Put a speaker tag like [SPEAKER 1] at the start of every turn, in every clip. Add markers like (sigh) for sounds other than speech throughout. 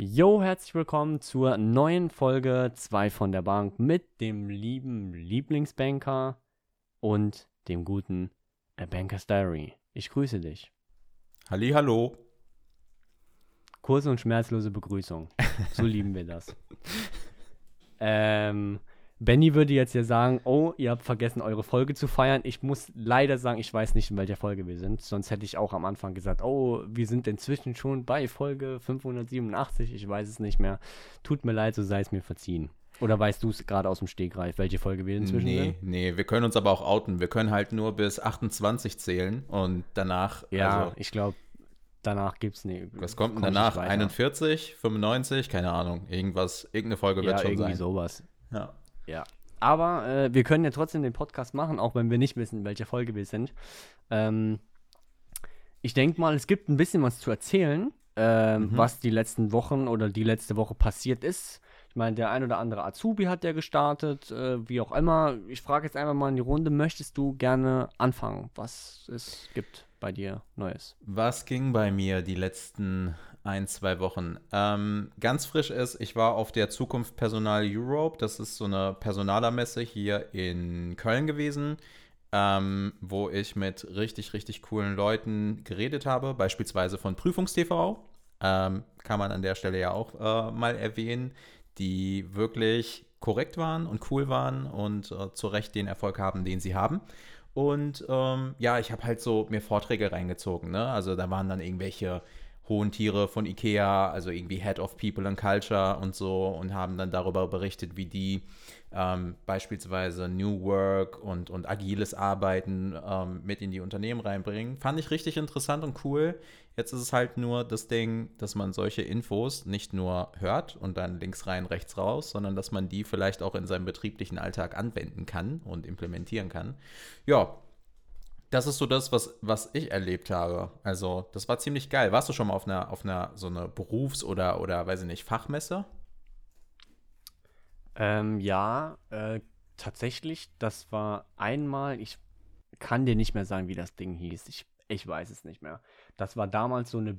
[SPEAKER 1] Jo, herzlich willkommen zur neuen Folge 2 von der Bank mit dem lieben Lieblingsbanker und dem guten A Banker's Diary. Ich grüße dich.
[SPEAKER 2] Halli, hallo.
[SPEAKER 1] Kurze und schmerzlose Begrüßung. So lieben wir das. (laughs) Ähm, Benny würde jetzt ja sagen, oh, ihr habt vergessen, eure Folge zu feiern. Ich muss leider sagen, ich weiß nicht, in welcher Folge wir sind. Sonst hätte ich auch am Anfang gesagt, oh, wir sind inzwischen schon bei Folge 587. Ich weiß es nicht mehr. Tut mir leid, so sei es mir verziehen. Oder weißt du es gerade aus dem Stegreif, welche Folge wir inzwischen
[SPEAKER 2] nee,
[SPEAKER 1] sind?
[SPEAKER 2] Nee, wir können uns aber auch outen. Wir können halt nur bis 28 zählen und danach.
[SPEAKER 1] Ja,
[SPEAKER 2] also,
[SPEAKER 1] ich glaube, danach gibt es nee.
[SPEAKER 2] was kommt denn
[SPEAKER 1] komm
[SPEAKER 2] danach?
[SPEAKER 1] nicht weiter.
[SPEAKER 2] 41, 95? Keine Ahnung. Irgendwas, irgendeine Folge wird
[SPEAKER 1] Ja,
[SPEAKER 2] schon
[SPEAKER 1] irgendwie
[SPEAKER 2] sein.
[SPEAKER 1] sowas.
[SPEAKER 2] Ja.
[SPEAKER 1] Ja. Aber äh, wir können ja trotzdem den Podcast machen, auch wenn wir nicht wissen, in welcher Folge wir sind. Ähm, ich denke mal, es gibt ein bisschen was zu erzählen, ähm,
[SPEAKER 2] Mhm.
[SPEAKER 1] was die letzten Wochen oder die letzte Woche passiert ist. Ich meine, der ein oder andere Azubi hat ja gestartet, äh, wie auch immer. Ich frage jetzt einfach mal in die Runde, möchtest du gerne anfangen, was es gibt bei dir Neues?
[SPEAKER 2] Was ging bei mir die letzten ein, zwei Wochen? Ähm, ganz frisch ist, ich war auf der Zukunft Personal Europe. Das ist so eine Personalermesse hier in Köln gewesen, ähm, wo ich mit richtig, richtig coolen Leuten geredet habe, beispielsweise von Prüfungstv. Ähm, kann man an der Stelle ja auch äh, mal erwähnen, die wirklich korrekt waren und cool waren und äh, zu Recht den Erfolg haben, den sie haben. Und ähm, ja, ich habe halt so mir Vorträge reingezogen. Ne? Also da waren dann irgendwelche hohen Tiere von Ikea, also irgendwie Head of People and Culture und so und haben dann darüber berichtet, wie die ähm, beispielsweise New Work und, und agiles Arbeiten ähm, mit in die Unternehmen reinbringen. Fand ich richtig interessant und cool. Jetzt ist es halt nur das Ding, dass man solche Infos nicht nur hört und dann links rein, rechts raus, sondern dass man die vielleicht auch in seinem betrieblichen Alltag anwenden kann und implementieren kann. Ja, das ist so das, was, was ich erlebt habe. Also, das war ziemlich geil. Warst du schon mal auf einer, auf einer so eine Berufs- oder, oder weiß ich nicht, Fachmesse?
[SPEAKER 1] Ähm, ja, äh, tatsächlich, das war einmal, ich kann dir nicht mehr sagen, wie das Ding hieß. Ich, ich weiß es nicht mehr. Das war damals so eine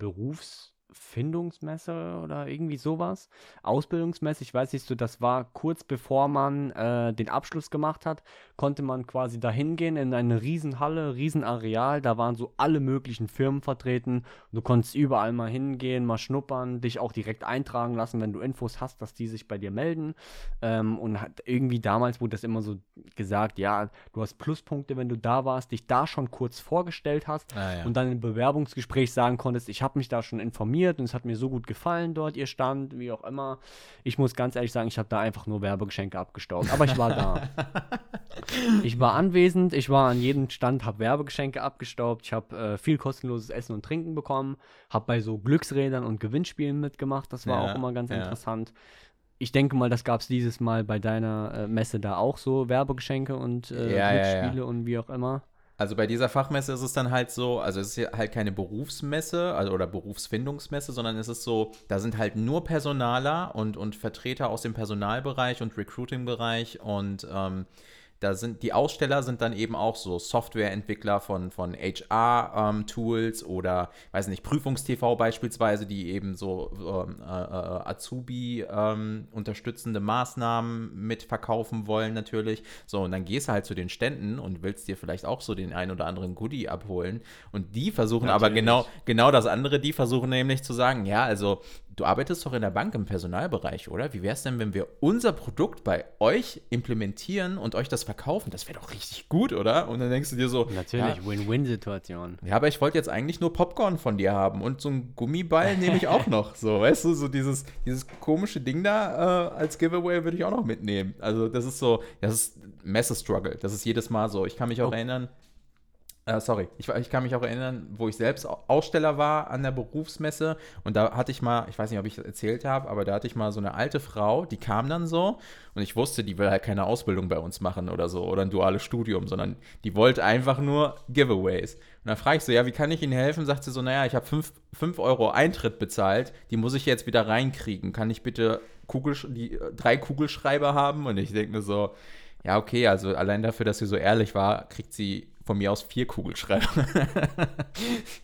[SPEAKER 1] Berufsfindungsmesse oder irgendwie sowas. Ausbildungsmesse, ich weiß nicht so, das war kurz bevor man äh, den Abschluss gemacht hat, konnte man quasi da hingehen in eine Riesenhalle, Riesenareal. Da waren so alle möglichen Firmen vertreten. Du konntest überall mal hingehen, mal schnuppern, dich auch direkt eintragen lassen, wenn du Infos hast, dass die sich bei dir melden. Ähm, und hat irgendwie damals wurde das immer so gesagt, ja, du hast Pluspunkte, wenn du da warst, dich da schon kurz vorgestellt hast
[SPEAKER 2] Ah, ja.
[SPEAKER 1] und dann im Bewerbungsgespräch sagen konntest, ich habe mich da schon informiert und es hat mir so gut gefallen dort, ihr Stand, wie auch immer. Ich muss ganz ehrlich sagen, ich habe da einfach nur Werbegeschenke abgestaubt, aber ich war da. (laughs) ich war anwesend, ich war an jedem Stand, habe Werbegeschenke abgestaubt, ich habe äh, viel kostenloses Essen und Trinken bekommen, habe bei so Glücksrädern und Gewinnspielen mitgemacht, das war
[SPEAKER 2] Ja,
[SPEAKER 1] auch immer ganz
[SPEAKER 2] ja.
[SPEAKER 1] interessant. Ich denke mal, das gab es dieses Mal bei deiner äh, Messe da auch so, Werbegeschenke und äh,
[SPEAKER 2] Ja, ja, ja.
[SPEAKER 1] Und wie auch immer.
[SPEAKER 2] Also bei dieser Fachmesse ist es dann halt so, also es ist halt keine Berufsmesse also, oder Berufsfindungsmesse, sondern es ist so, da sind halt nur Personaler und, und Vertreter aus dem Personalbereich und Recruiting-Bereich und ähm, da sind die Aussteller sind dann eben auch so Softwareentwickler von, von HR-Tools oder, weiß nicht, Prüfungstv beispielsweise, die eben so ähm, äh, äh, Azubi ähm, unterstützende Maßnahmen mitverkaufen wollen natürlich. So, und dann gehst du halt zu den Ständen und willst dir vielleicht auch so den ein oder anderen Goodie abholen. Und die versuchen aber
[SPEAKER 1] Natürlich.
[SPEAKER 2] genau, genau das andere, die versuchen nämlich zu sagen, ja, also du arbeitest doch in der Bank im Personalbereich, oder? Wie wäre es denn, wenn wir unser Produkt bei euch implementieren und euch das verkaufen? Das wäre doch richtig gut, oder? Und dann denkst du dir so,
[SPEAKER 1] Natürlich,
[SPEAKER 2] Ja,
[SPEAKER 1] Win-Win-Situation.
[SPEAKER 2] ja, aber ich wollte jetzt eigentlich nur Popcorn von dir haben und so einen Gummiball nehme ich auch noch. So, weißt du, so dieses, dieses komische Ding da äh, als Giveaway würde ich auch noch mitnehmen. Also, das ist so, das ist Messe-Struggle. Das ist jedes Mal so. Ich kann mich auch
[SPEAKER 1] Oh.
[SPEAKER 2] erinnern, äh, sorry, ich, ich kann mich auch erinnern, wo ich selbst Au- Aussteller war an der Berufsmesse und da hatte ich mal, ich weiß nicht, ob ich das erzählt habe, aber da hatte ich mal so eine alte Frau, die kam dann so und ich wusste, die will halt keine Ausbildung bei uns machen oder so oder ein duales Studium, sondern die wollte einfach nur Giveaways. Und dann frage ich so, ja, wie kann ich Ihnen helfen? Sagt sie so, naja, ich habe 5 Euro Eintritt bezahlt, die muss ich jetzt wieder reinkriegen. Kann ich bitte Kugel, die, äh, drei Kugelschreiber haben? Und ich denke mir so, ja, okay, also allein dafür, dass sie so ehrlich war, kriegt sie von mir aus vier Kugelschreiber. (laughs)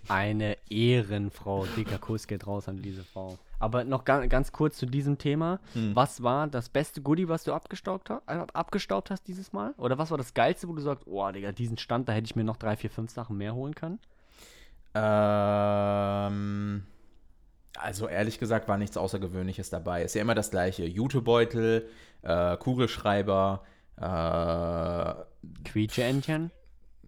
[SPEAKER 1] Eine Ehrenfrau. Dicker Kuss geht raus an diese Frau. Aber noch ga ganz kurz zu diesem Thema.
[SPEAKER 2] Hm.
[SPEAKER 1] Was war das beste Goodie, was du abgestaubt, ha äh, abgestaubt hast dieses Mal? Oder was war das geilste, wo du sagst, oh, Digga, diesen Stand, da hätte ich mir noch drei, vier, fünf Sachen mehr holen können?
[SPEAKER 2] Ähm, also ehrlich gesagt war nichts Außergewöhnliches dabei. Ist ja immer das gleiche. Jutebeutel, äh, Kugelschreiber, äh,
[SPEAKER 1] Quietscheentchen?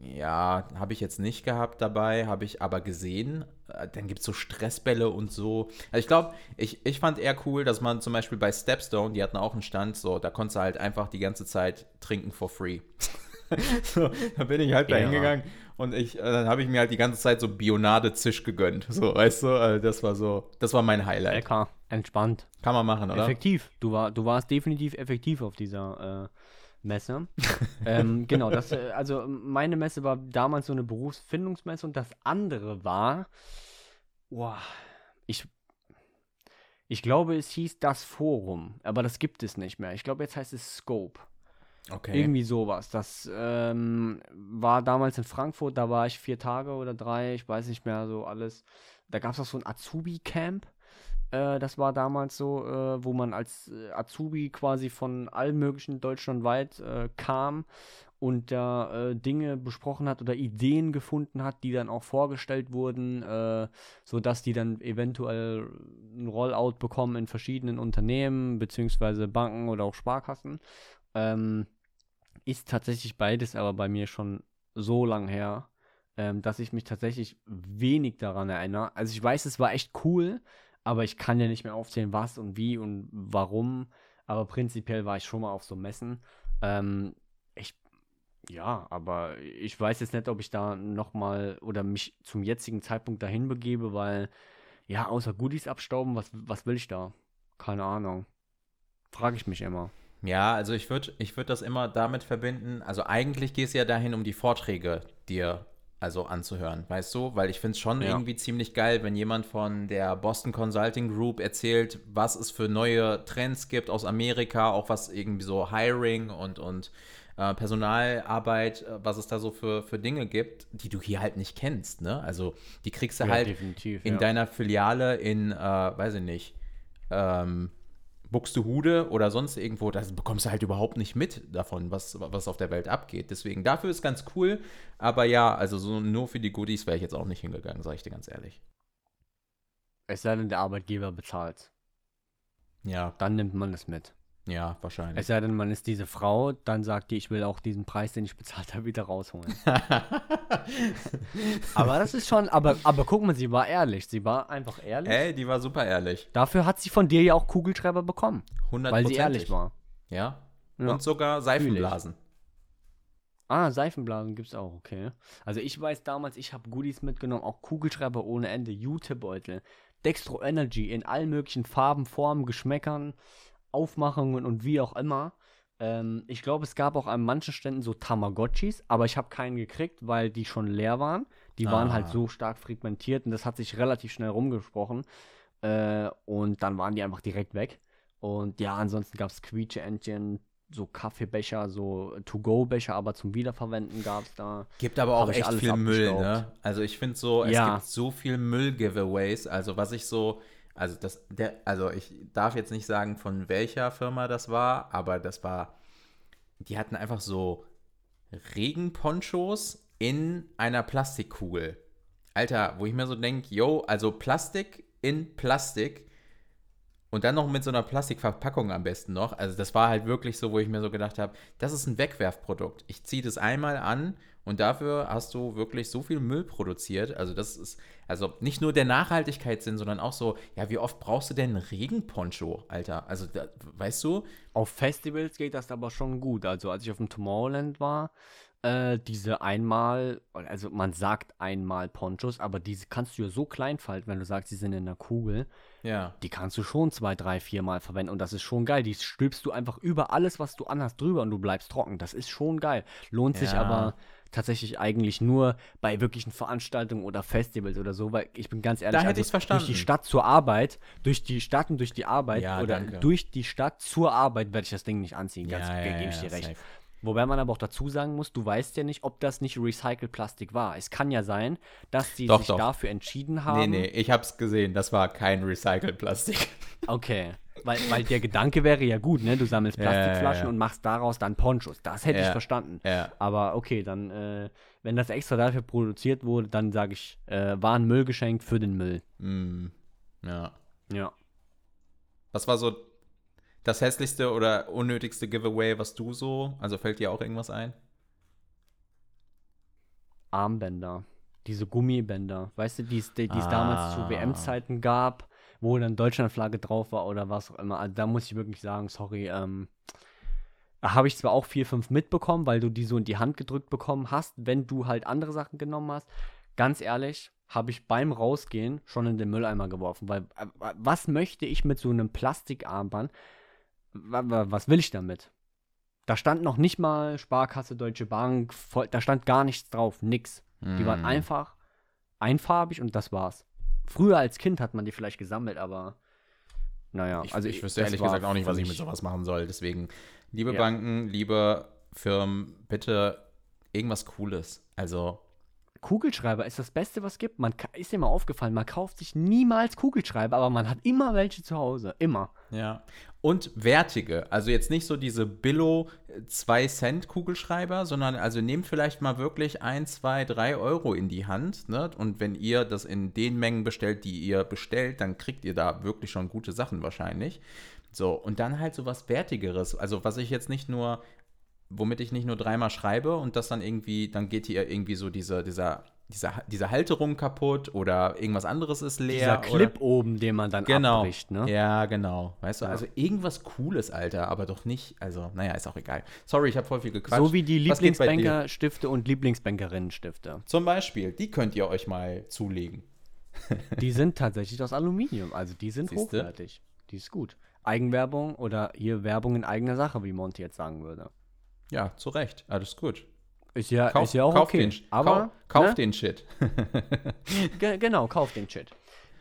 [SPEAKER 2] Ja, habe ich jetzt nicht gehabt dabei, habe ich aber gesehen. Äh, Dann gibt es so Stressbälle und so. Also ich glaube, ich, ich fand eher cool, dass man zum Beispiel bei Stepstone, die hatten auch einen Stand, so, da konntest du halt einfach die ganze Zeit trinken for free. (laughs) so, da bin ich halt da
[SPEAKER 1] Ja.
[SPEAKER 2] hingegangen und ich, äh, dann habe ich mir halt die ganze Zeit so Bionade-Zisch gegönnt. So, weißt du, also das war so, das war mein Highlight.
[SPEAKER 1] Lecker, entspannt.
[SPEAKER 2] Kann man machen, oder?
[SPEAKER 1] Effektiv. Du, war, du warst definitiv effektiv auf dieser äh, Messe. (laughs) ähm, genau, das, äh, also meine Messe war damals so eine Berufsfindungsmesse und das andere war, boah, ich, ich glaube, es hieß das Forum, aber das gibt es nicht mehr. Ich glaube, jetzt heißt es Scope.
[SPEAKER 2] Okay.
[SPEAKER 1] Irgendwie sowas. Das ähm, war damals in Frankfurt, da war ich vier Tage oder drei, ich weiß nicht mehr so alles. Da gab es auch so ein Azubi-Camp. Äh, das war damals so, äh, wo man als äh, Azubi quasi von allen möglichen deutschlandweit äh, kam und da äh, Dinge besprochen hat oder Ideen gefunden hat, die dann auch vorgestellt wurden, äh, sodass die dann eventuell ein Rollout bekommen in verschiedenen Unternehmen, beziehungsweise Banken oder auch Sparkassen. Ähm, ist tatsächlich beides aber bei mir schon so lang her, ähm, dass ich mich tatsächlich wenig daran erinnere. Also ich weiß, es war echt cool, aber ich kann ja nicht mehr aufzählen, was und wie und warum. Aber prinzipiell war ich schon mal auf so Messen. Ähm, ich, ja, aber ich weiß jetzt nicht, ob ich da nochmal oder mich zum jetzigen Zeitpunkt dahin begebe, weil, ja, außer Goodies abstauben, was, was will ich da? Keine Ahnung. Frage ich mich immer.
[SPEAKER 2] Ja, also ich würde ich würd das immer damit verbinden, also eigentlich gehst du ja dahin, um die Vorträge dir also anzuhören, weißt du? Weil ich finde es schon
[SPEAKER 1] Ja.
[SPEAKER 2] irgendwie ziemlich geil, wenn jemand von der Boston Consulting Group erzählt, was es für neue Trends gibt aus Amerika, auch was irgendwie so Hiring und, und äh, Personalarbeit, äh, was es da so für, für Dinge gibt, die du hier halt nicht kennst, ne? Also die kriegst du
[SPEAKER 1] Ja,
[SPEAKER 2] halt in
[SPEAKER 1] ja.
[SPEAKER 2] deiner Filiale in, äh, weiß ich nicht, ähm, Buxtehude oder sonst irgendwo, das bekommst du halt überhaupt nicht mit davon, was, was auf der Welt abgeht. Deswegen, dafür ist ganz cool. Aber ja, also so nur für die Goodies wäre ich jetzt auch nicht hingegangen, sage ich dir ganz ehrlich.
[SPEAKER 1] Es sei denn, der Arbeitgeber bezahlt.
[SPEAKER 2] Ja,
[SPEAKER 1] Dann nimmt man es mit.
[SPEAKER 2] Ja, wahrscheinlich.
[SPEAKER 1] Es sei denn, man ist diese Frau, dann sagt die, ich will auch diesen Preis, den ich bezahlt habe, wieder rausholen. (laughs) aber das ist schon, aber, aber guck mal, sie war ehrlich. Sie war einfach ehrlich.
[SPEAKER 2] Ey, die war super ehrlich.
[SPEAKER 1] Dafür hat sie von dir ja auch Kugelschreiber bekommen.
[SPEAKER 2] 100
[SPEAKER 1] Weil sie ehrlich war.
[SPEAKER 2] Ja.
[SPEAKER 1] Ja.
[SPEAKER 2] Und sogar Seifenblasen.
[SPEAKER 1] Ah, Seifenblasen gibt's auch, okay. Also ich weiß damals, ich habe Goodies mitgenommen, auch Kugelschreiber ohne Ende, Jutebeutel, Dextro Energy in allen möglichen Farben, Formen, Geschmäckern, Aufmachungen und wie auch immer. Ähm, ich glaube, es gab auch an manchen Ständen so Tamagotchis, aber ich habe keinen gekriegt, weil die schon leer waren. Die waren
[SPEAKER 2] Ah.
[SPEAKER 1] halt so stark fragmentiert und das hat sich relativ schnell rumgesprochen. Äh, und dann waren die einfach direkt weg. Und ja, ansonsten gab es Quietscheentchen, so Kaffeebecher, so To-Go-Becher, aber zum Wiederverwenden gab es da.
[SPEAKER 2] Gibt aber auch echt viel Müll, ne? Also ich finde so, es
[SPEAKER 1] Ja.
[SPEAKER 2] gibt so viel Müll-Giveaways. Also was ich so, also das, der, also ich darf jetzt nicht sagen, von welcher Firma das war, aber das war, die hatten einfach so Regenponchos in einer Plastikkugel. Alter, wo ich mir so denke, yo, also Plastik in Plastik und dann noch mit so einer Plastikverpackung am besten noch. Also das war halt wirklich so, wo ich mir so gedacht habe, das ist ein Wegwerfprodukt. Ich ziehe das einmal an und dafür hast du wirklich so viel Müll produziert. Also das ist, also nicht nur der Nachhaltigkeitssinn, sondern auch so, ja, wie oft brauchst du denn einen Regenponcho, Alter? Also, da, weißt du?
[SPEAKER 1] Auf Festivals geht das aber schon gut. Also als ich auf dem Tomorrowland war, äh, diese einmal, also man sagt einmal Ponchos, aber diese kannst du ja so klein falten, wenn du sagst, die sind in einer Kugel.
[SPEAKER 2] Ja.
[SPEAKER 1] Die kannst du schon zwei, drei, vier Mal verwenden und das ist schon geil. Die stülpst du einfach über alles, was du anhast, drüber und du bleibst trocken. Das ist schon geil. Lohnt sich
[SPEAKER 2] Ja.
[SPEAKER 1] aber tatsächlich eigentlich nur bei wirklichen Veranstaltungen oder Festivals oder so, weil ich bin ganz ehrlich,
[SPEAKER 2] hätte ich's verstanden.
[SPEAKER 1] durch die Stadt zur Arbeit, durch die Stadt und durch die Arbeit
[SPEAKER 2] Ja,
[SPEAKER 1] oder
[SPEAKER 2] danke.
[SPEAKER 1] durch die Stadt zur Arbeit werde ich das Ding nicht anziehen, ganz
[SPEAKER 2] Ja, ja,
[SPEAKER 1] gebe ich dir recht.
[SPEAKER 2] safe.
[SPEAKER 1] Wobei man aber auch dazu sagen muss, du weißt ja nicht, ob das nicht Recycle-Plastik war. Es kann ja sein, dass die
[SPEAKER 2] Doch,
[SPEAKER 1] sich
[SPEAKER 2] doch.
[SPEAKER 1] dafür entschieden haben.
[SPEAKER 2] Nee, nee, ich hab's gesehen, das war kein Recycle-Plastik.
[SPEAKER 1] Okay. Weil, weil der Gedanke wäre ja gut, ne? Du sammelst
[SPEAKER 2] Ja, ja, ja,
[SPEAKER 1] Plastikflaschen und machst daraus dann Ponchos. Das hätte ich verstanden. Aber okay, dann, äh, wenn das extra dafür produziert wurde, dann sage ich, äh, war ein Müllgeschenk für den Müll.
[SPEAKER 2] Mm, ja.
[SPEAKER 1] Ja.
[SPEAKER 2] Was war so das hässlichste oder unnötigste Giveaway, was du so, also fällt dir auch irgendwas ein?
[SPEAKER 1] Armbänder. Diese Gummibänder. Weißt du, die es es damals zu
[SPEAKER 2] Ah.
[SPEAKER 1] WM-Zeiten gab, wo dann Deutschlandflagge drauf war oder was auch immer. Also da muss ich wirklich sagen, sorry, ähm, habe ich zwar auch vier, fünf mitbekommen, weil du die so in die Hand gedrückt bekommen hast, wenn du halt andere Sachen genommen hast. Ganz ehrlich, habe ich beim Rausgehen schon in den Mülleimer geworfen, weil äh, was möchte ich mit so einem Plastikarmband? Wa- wa- Was will ich damit? Da stand noch nicht mal Sparkasse, Deutsche Bank, voll, da stand gar nichts drauf, nix. Die waren
[SPEAKER 2] Mm.
[SPEAKER 1] einfach einfarbig und das war's. Früher als Kind hat man die vielleicht gesammelt, aber naja,
[SPEAKER 2] Ich,
[SPEAKER 1] also
[SPEAKER 2] ich wüsste ehrlich gesagt auch nicht, was ich mit sowas machen soll. Deswegen, liebe
[SPEAKER 1] Ja.
[SPEAKER 2] Banken, liebe Firmen, bitte irgendwas Cooles. Also,
[SPEAKER 1] Kugelschreiber ist das Beste, was es gibt. Man ist dir mal aufgefallen, man kauft sich niemals Kugelschreiber, aber man hat immer welche zu Hause. Immer.
[SPEAKER 2] Ja. Und wertige. Also jetzt nicht so diese Billo 2 Cent Kugelschreiber, sondern also nehmt vielleicht mal wirklich 1, 2, 3 Euro in die Hand. Ne? Und wenn ihr das in den Mengen bestellt, die ihr bestellt, dann kriegt ihr da wirklich schon gute Sachen wahrscheinlich. So, und dann halt so was Wertigeres. Also was ich jetzt nicht nur, womit ich nicht nur dreimal schreibe und das dann irgendwie, dann geht hier irgendwie so diese, dieser, diese, diese Halterung kaputt oder irgendwas anderes ist leer.
[SPEAKER 1] Dieser Clip oben, den man dann
[SPEAKER 2] Genau.
[SPEAKER 1] abbricht, ne?
[SPEAKER 2] Ja, genau. Weißt du,
[SPEAKER 1] Ja.
[SPEAKER 2] also irgendwas Cooles, Alter, aber doch nicht, also, naja, ist auch egal. Sorry, ich habe voll viel gequatscht.
[SPEAKER 1] So wie die? Lieblingsbanker-Stifte und Lieblingsbankerinnen-Stifte.
[SPEAKER 2] Zum Beispiel, die könnt ihr euch mal zulegen. (laughs)
[SPEAKER 1] Die sind tatsächlich aus Aluminium, also die sind
[SPEAKER 2] Siehste?
[SPEAKER 1] hochwertig. Die ist gut. Eigenwerbung oder hier Werbung in eigener Sache, wie Monty jetzt sagen würde.
[SPEAKER 2] Ja, zu Recht. Alles gut.
[SPEAKER 1] Ist ja,
[SPEAKER 2] Kauf,
[SPEAKER 1] ist ja auch
[SPEAKER 2] kauf
[SPEAKER 1] okay.
[SPEAKER 2] den,
[SPEAKER 1] aber
[SPEAKER 2] kauf, kauf
[SPEAKER 1] ne?
[SPEAKER 2] den Shit. (laughs)
[SPEAKER 1] Ge genau, kauf den Shit.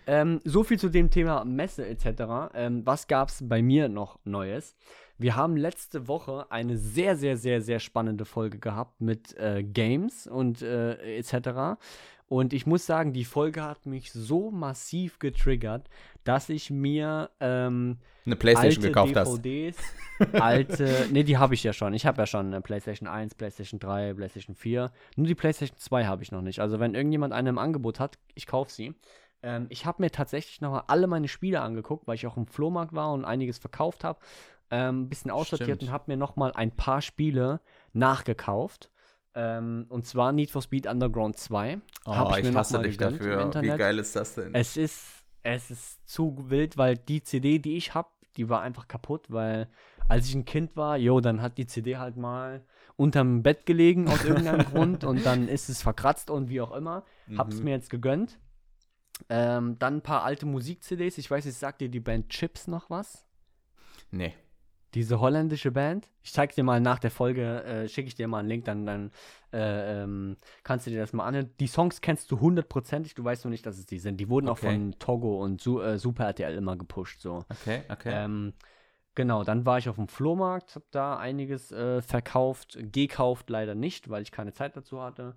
[SPEAKER 1] Ähm, so viel zu dem Thema Messe etc. Ähm, was gab es bei mir noch Neues? Wir haben letzte Woche eine sehr, sehr, sehr, sehr spannende Folge gehabt mit äh, Games und äh, etc. Und ich muss sagen, die Folge hat mich so massiv getriggert, dass ich mir ähm,
[SPEAKER 2] Eine Playstation
[SPEAKER 1] alte
[SPEAKER 2] gekauft hast.
[SPEAKER 1] DVDs, (laughs) alte, ne, die habe ich ja schon. Ich habe ja schon eine PlayStation 1, PlayStation 3, PlayStation 4. Nur die PlayStation 2 habe ich noch nicht. Also wenn irgendjemand eine im Angebot hat, ich kaufe sie. Ähm, ich habe mir tatsächlich nochmal alle meine Spiele angeguckt, weil ich auch im Flohmarkt war und einiges verkauft habe. Ähm, ein bisschen aussortiert
[SPEAKER 2] Stimmt.
[SPEAKER 1] und habe mir nochmal ein paar Spiele nachgekauft. Ähm, und zwar Need for Speed Underground 2.
[SPEAKER 2] Oh,
[SPEAKER 1] Hab
[SPEAKER 2] ich,
[SPEAKER 1] mir noch
[SPEAKER 2] hasse dich dafür. Wie geil ist das denn?
[SPEAKER 1] Es ist, es ist zu wild, weil die CD, die ich habe, die war einfach kaputt, weil als ich ein Kind war, jo, dann hat die CD halt mal unterm Bett gelegen aus (laughs) irgendeinem Grund und dann ist es verkratzt und wie auch immer. Hab's
[SPEAKER 2] Mhm.
[SPEAKER 1] mir jetzt gegönnt. Ähm, dann ein paar alte Musik-CDs. Ich weiß nicht, sagt dir die Band Chips noch was?
[SPEAKER 2] Nee.
[SPEAKER 1] Diese holländische Band. Ich zeig dir mal nach der Folge, äh, schicke ich dir mal einen Link, dann, dann äh, ähm, kannst du dir das mal anhören. Die Songs kennst du hundertprozentig, du weißt nur nicht, dass es die sind. Die wurden auch
[SPEAKER 2] Okay.
[SPEAKER 1] von Togo und Su äh, Super RTL immer gepusht, so.
[SPEAKER 2] Okay, okay.
[SPEAKER 1] Ähm, genau, dann war ich auf dem Flohmarkt, hab da einiges äh, verkauft, gekauft leider nicht, weil ich keine Zeit dazu hatte.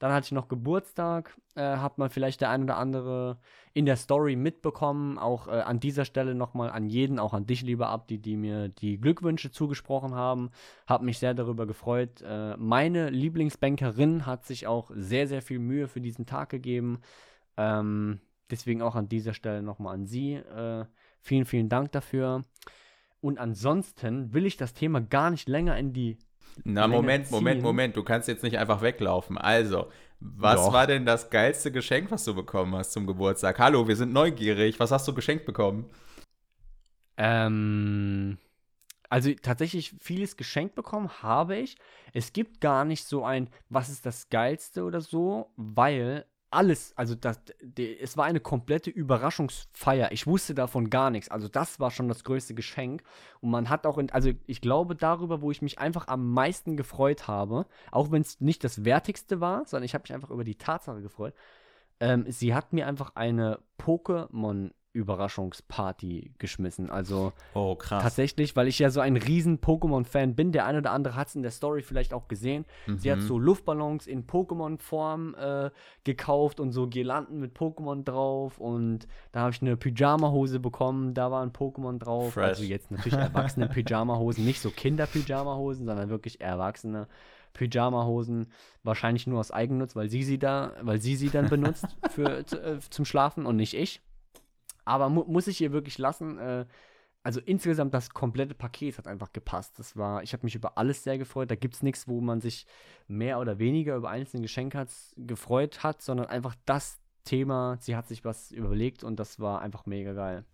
[SPEAKER 1] Dann hatte ich noch Geburtstag, äh, hat man vielleicht der ein oder andere in der Story mitbekommen. Auch äh, an dieser Stelle nochmal an jeden, auch an dich, lieber Abdi, die mir die Glückwünsche zugesprochen haben. Hab mich sehr darüber gefreut. Äh, meine Lieblingsbankerin hat sich auch sehr, sehr viel Mühe für diesen Tag gegeben. Ähm, deswegen auch an dieser Stelle nochmal an sie. Äh, vielen, vielen Dank dafür. Und ansonsten will ich das Thema gar nicht länger in die
[SPEAKER 2] Na, Moment, Moment. Moment. Du kannst jetzt nicht einfach weglaufen. Also, was
[SPEAKER 1] Doch.
[SPEAKER 2] war denn das geilste Geschenk, was du bekommen hast zum Geburtstag? Hallo, wir sind neugierig. Was hast du geschenkt bekommen?
[SPEAKER 1] Ähm, also tatsächlich vieles geschenkt bekommen habe ich. Es gibt gar nicht so ein, was ist das Geilste oder so, weil alles, also das, die, es war eine komplette Überraschungsfeier. Ich wusste davon gar nichts. Also das war schon das größte Geschenk. Und man hat auch, in, also ich glaube darüber, wo ich mich einfach am meisten gefreut habe, auch wenn es nicht das Wertigste war, sondern ich habe mich einfach über die Tatsache gefreut. Ähm, sie hat mir einfach eine Pokémon Überraschungsparty geschmissen. Also
[SPEAKER 2] Oh,
[SPEAKER 1] tatsächlich, weil ich ja so ein riesen Pokémon-Fan bin. Der eine oder andere hat es in der Story vielleicht auch gesehen. Sie hat
[SPEAKER 2] Mhm.
[SPEAKER 1] so Luftballons in Pokémon-Form äh, gekauft und so Girlanden mit Pokémon drauf. Und da habe ich eine Pyjama-Hose bekommen, da war ein Pokémon drauf.
[SPEAKER 2] Fresh.
[SPEAKER 1] Also jetzt natürlich erwachsene (laughs) Pyjama-Hosen, nicht so Kinder-Pyjama-Hosen, sondern wirklich erwachsene Pyjama-Hosen. Wahrscheinlich nur aus Eigennutz, weil sie sie da, weil sie sie dann benutzt (laughs) für, äh, zum Schlafen und nicht ich. Aber mu muss ich ihr wirklich lassen. Äh, also insgesamt das komplette Paket hat einfach gepasst. Das war, ich habe mich über alles sehr gefreut. Da gibt es nichts, wo man sich mehr oder weniger über einzelne Geschenke hat, gefreut hat, sondern einfach das Thema. Sie hat sich was überlegt und das war einfach mega geil.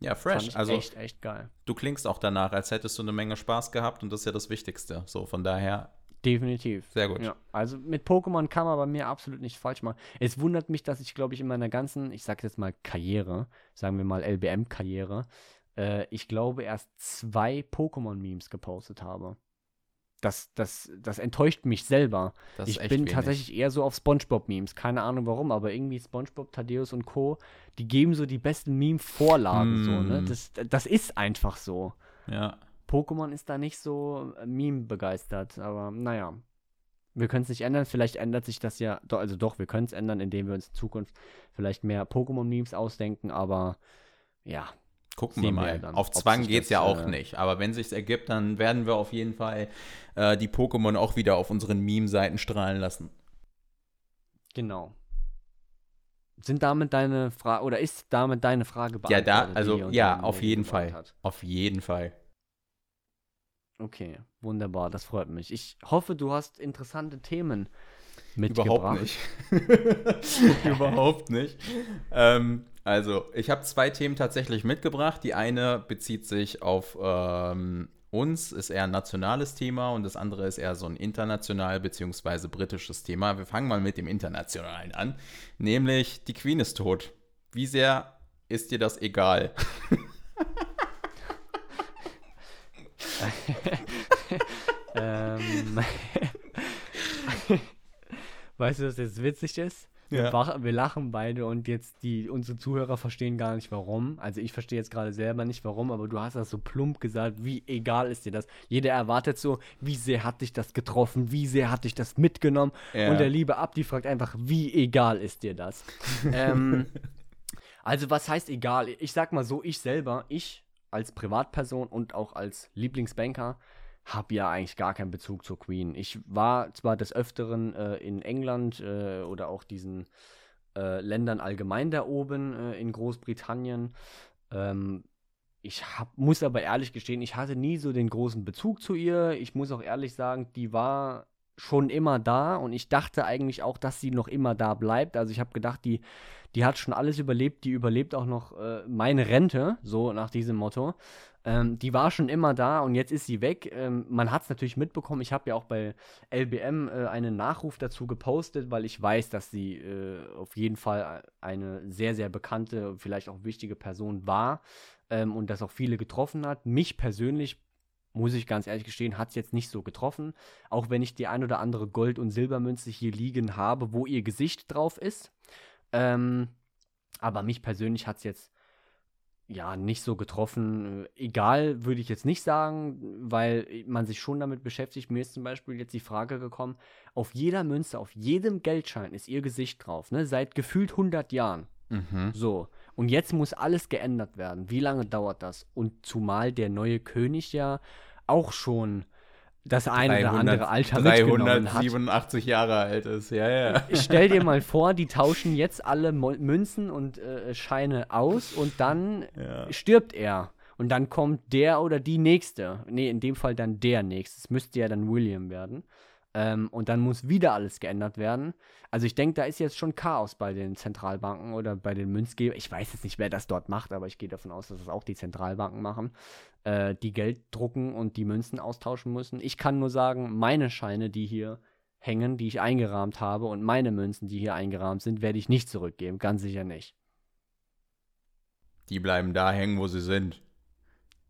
[SPEAKER 2] Ja, fresh.
[SPEAKER 1] ich
[SPEAKER 2] Also,
[SPEAKER 1] echt, echt geil.
[SPEAKER 2] du klingst auch danach, als hättest du eine Menge Spaß gehabt und das ist ja das Wichtigste. So, von daher,
[SPEAKER 1] Definitiv.
[SPEAKER 2] sehr gut.
[SPEAKER 1] Ja, also mit Pokémon kann man bei mir absolut nicht falsch machen. Es wundert mich, dass ich, glaube ich, in meiner ganzen, ich sage jetzt mal Karriere, sagen wir mal LBM-Karriere, äh, ich glaube erst zwei Pokémon-Memes gepostet habe. Das, das, das enttäuscht mich selber.
[SPEAKER 2] Das
[SPEAKER 1] ich bin
[SPEAKER 2] wenig.
[SPEAKER 1] tatsächlich eher so auf SpongeBob-Memes. Keine Ahnung warum, aber irgendwie SpongeBob, Thaddeus und Co., die geben so die besten Meme-Vorlagen. So, ne?
[SPEAKER 2] Hm.
[SPEAKER 1] das, das ist einfach so.
[SPEAKER 2] Ja.
[SPEAKER 1] Pokémon ist da nicht so äh, Meme-begeistert, aber naja. Wir können es nicht ändern, vielleicht ändert sich das ja, do, also doch, wir können es ändern, indem wir uns in Zukunft vielleicht mehr Pokémon-Memes ausdenken, aber ja,
[SPEAKER 2] Gucken
[SPEAKER 1] Sehen
[SPEAKER 2] wir
[SPEAKER 1] wir
[SPEAKER 2] mal.
[SPEAKER 1] ja dann,
[SPEAKER 2] Auf Zwang geht es ja auch
[SPEAKER 1] äh,
[SPEAKER 2] nicht. Aber wenn sich's ergibt, dann werden wir auf jeden Fall äh, die Pokémon auch wieder auf unseren Meme-Seiten strahlen lassen.
[SPEAKER 1] genau. Sind damit deine Frage, oder ist damit deine Frage
[SPEAKER 2] Ja,
[SPEAKER 1] beantwortet?
[SPEAKER 2] da,
[SPEAKER 1] die
[SPEAKER 2] also ja, auf jeden Fall. Auf jeden Fall.
[SPEAKER 1] Okay, wunderbar, das freut mich. Ich hoffe, du hast interessante Themen mitgebracht.
[SPEAKER 2] Überhaupt nicht. (laughs) Überhaupt nicht. Ähm, also, ich habe zwei Themen tatsächlich mitgebracht. Die eine bezieht sich auf ähm, uns, ist eher ein nationales Thema und das andere ist eher so ein international bzw. britisches Thema. Wir fangen mal mit dem internationalen an, nämlich die Queen ist tot. Wie sehr ist dir das egal? (laughs) (laughs)
[SPEAKER 1] ähm, (laughs) weißt du, was jetzt witzig ist? Wir,
[SPEAKER 2] Ja.
[SPEAKER 1] wir lachen beide und jetzt die unsere Zuhörer verstehen gar nicht warum. Also ich verstehe jetzt gerade selber nicht warum, aber du hast das so plump gesagt, wie egal ist dir das? Jeder erwartet so, wie sehr hat dich das getroffen, wie sehr hat dich das mitgenommen?
[SPEAKER 2] Ja.
[SPEAKER 1] Und der liebe Abdi fragt einfach, wie egal ist dir das? (laughs) ähm, also was heißt egal? Ich sag mal so, ich selber, ich als Privatperson und auch als Lieblingsbanker habe ja eigentlich gar keinen Bezug zur Queen. Ich war zwar des Öfteren äh, in England äh, oder auch diesen äh, Ländern allgemein da oben äh, in Großbritannien. Ähm, ich hab, muss aber ehrlich gestehen, ich hatte nie so den großen Bezug zu ihr. Ich muss auch ehrlich sagen, die war schon immer da und ich dachte eigentlich auch, dass sie noch immer da bleibt. Also ich habe gedacht, die, die hat schon alles überlebt, die überlebt auch noch äh, meine Rente, so nach diesem Motto. Ähm, die war schon immer da und jetzt ist sie weg. Ähm, man hat es natürlich mitbekommen. Ich habe ja auch bei LBM äh, einen Nachruf dazu gepostet, weil ich weiß, dass sie äh, auf jeden Fall eine sehr, sehr bekannte, vielleicht auch wichtige Person war ähm, und das auch viele getroffen hat. Mich persönlich, muss ich ganz ehrlich gestehen, hat es jetzt nicht so getroffen. Auch wenn ich die ein oder andere Gold- und Silbermünze hier liegen habe, wo ihr Gesicht drauf ist. Ähm, aber mich persönlich hat es jetzt ja nicht so getroffen. Egal, würde ich jetzt nicht sagen, weil man sich schon damit beschäftigt. Mir ist zum Beispiel jetzt die Frage gekommen, auf jeder Münze, auf jedem Geldschein ist ihr Gesicht drauf, ne? Seit gefühlt 100 Jahren.
[SPEAKER 2] Mhm.
[SPEAKER 1] So, und jetzt muss alles geändert werden. Wie lange dauert das? Und zumal der neue König ja auch schon das eine oder andere Alter mitgenommen hat.
[SPEAKER 2] 387 Jahre alt ist, ja, ja.
[SPEAKER 1] Ich stell dir mal vor, die tauschen jetzt alle Münzen und äh, Scheine aus und dann
[SPEAKER 2] Ja.
[SPEAKER 1] stirbt er. Und dann kommt der oder die nächste. Nee, in dem Fall dann der nächste. Es müsste ja dann William werden. Ähm, und dann muss wieder alles geändert werden. Also ich denke, da ist jetzt schon Chaos bei den Zentralbanken oder bei den Münzgebern. Ich weiß jetzt nicht, wer das dort macht, aber ich gehe davon aus, dass das auch die Zentralbanken machen, äh, die Geld drucken und die Münzen austauschen müssen. Ich kann nur sagen, meine Scheine, die hier hängen, die ich eingerahmt habe und meine Münzen, die hier eingerahmt sind, werde ich nicht zurückgeben. Ganz sicher nicht.
[SPEAKER 2] Die bleiben da hängen, wo sie sind.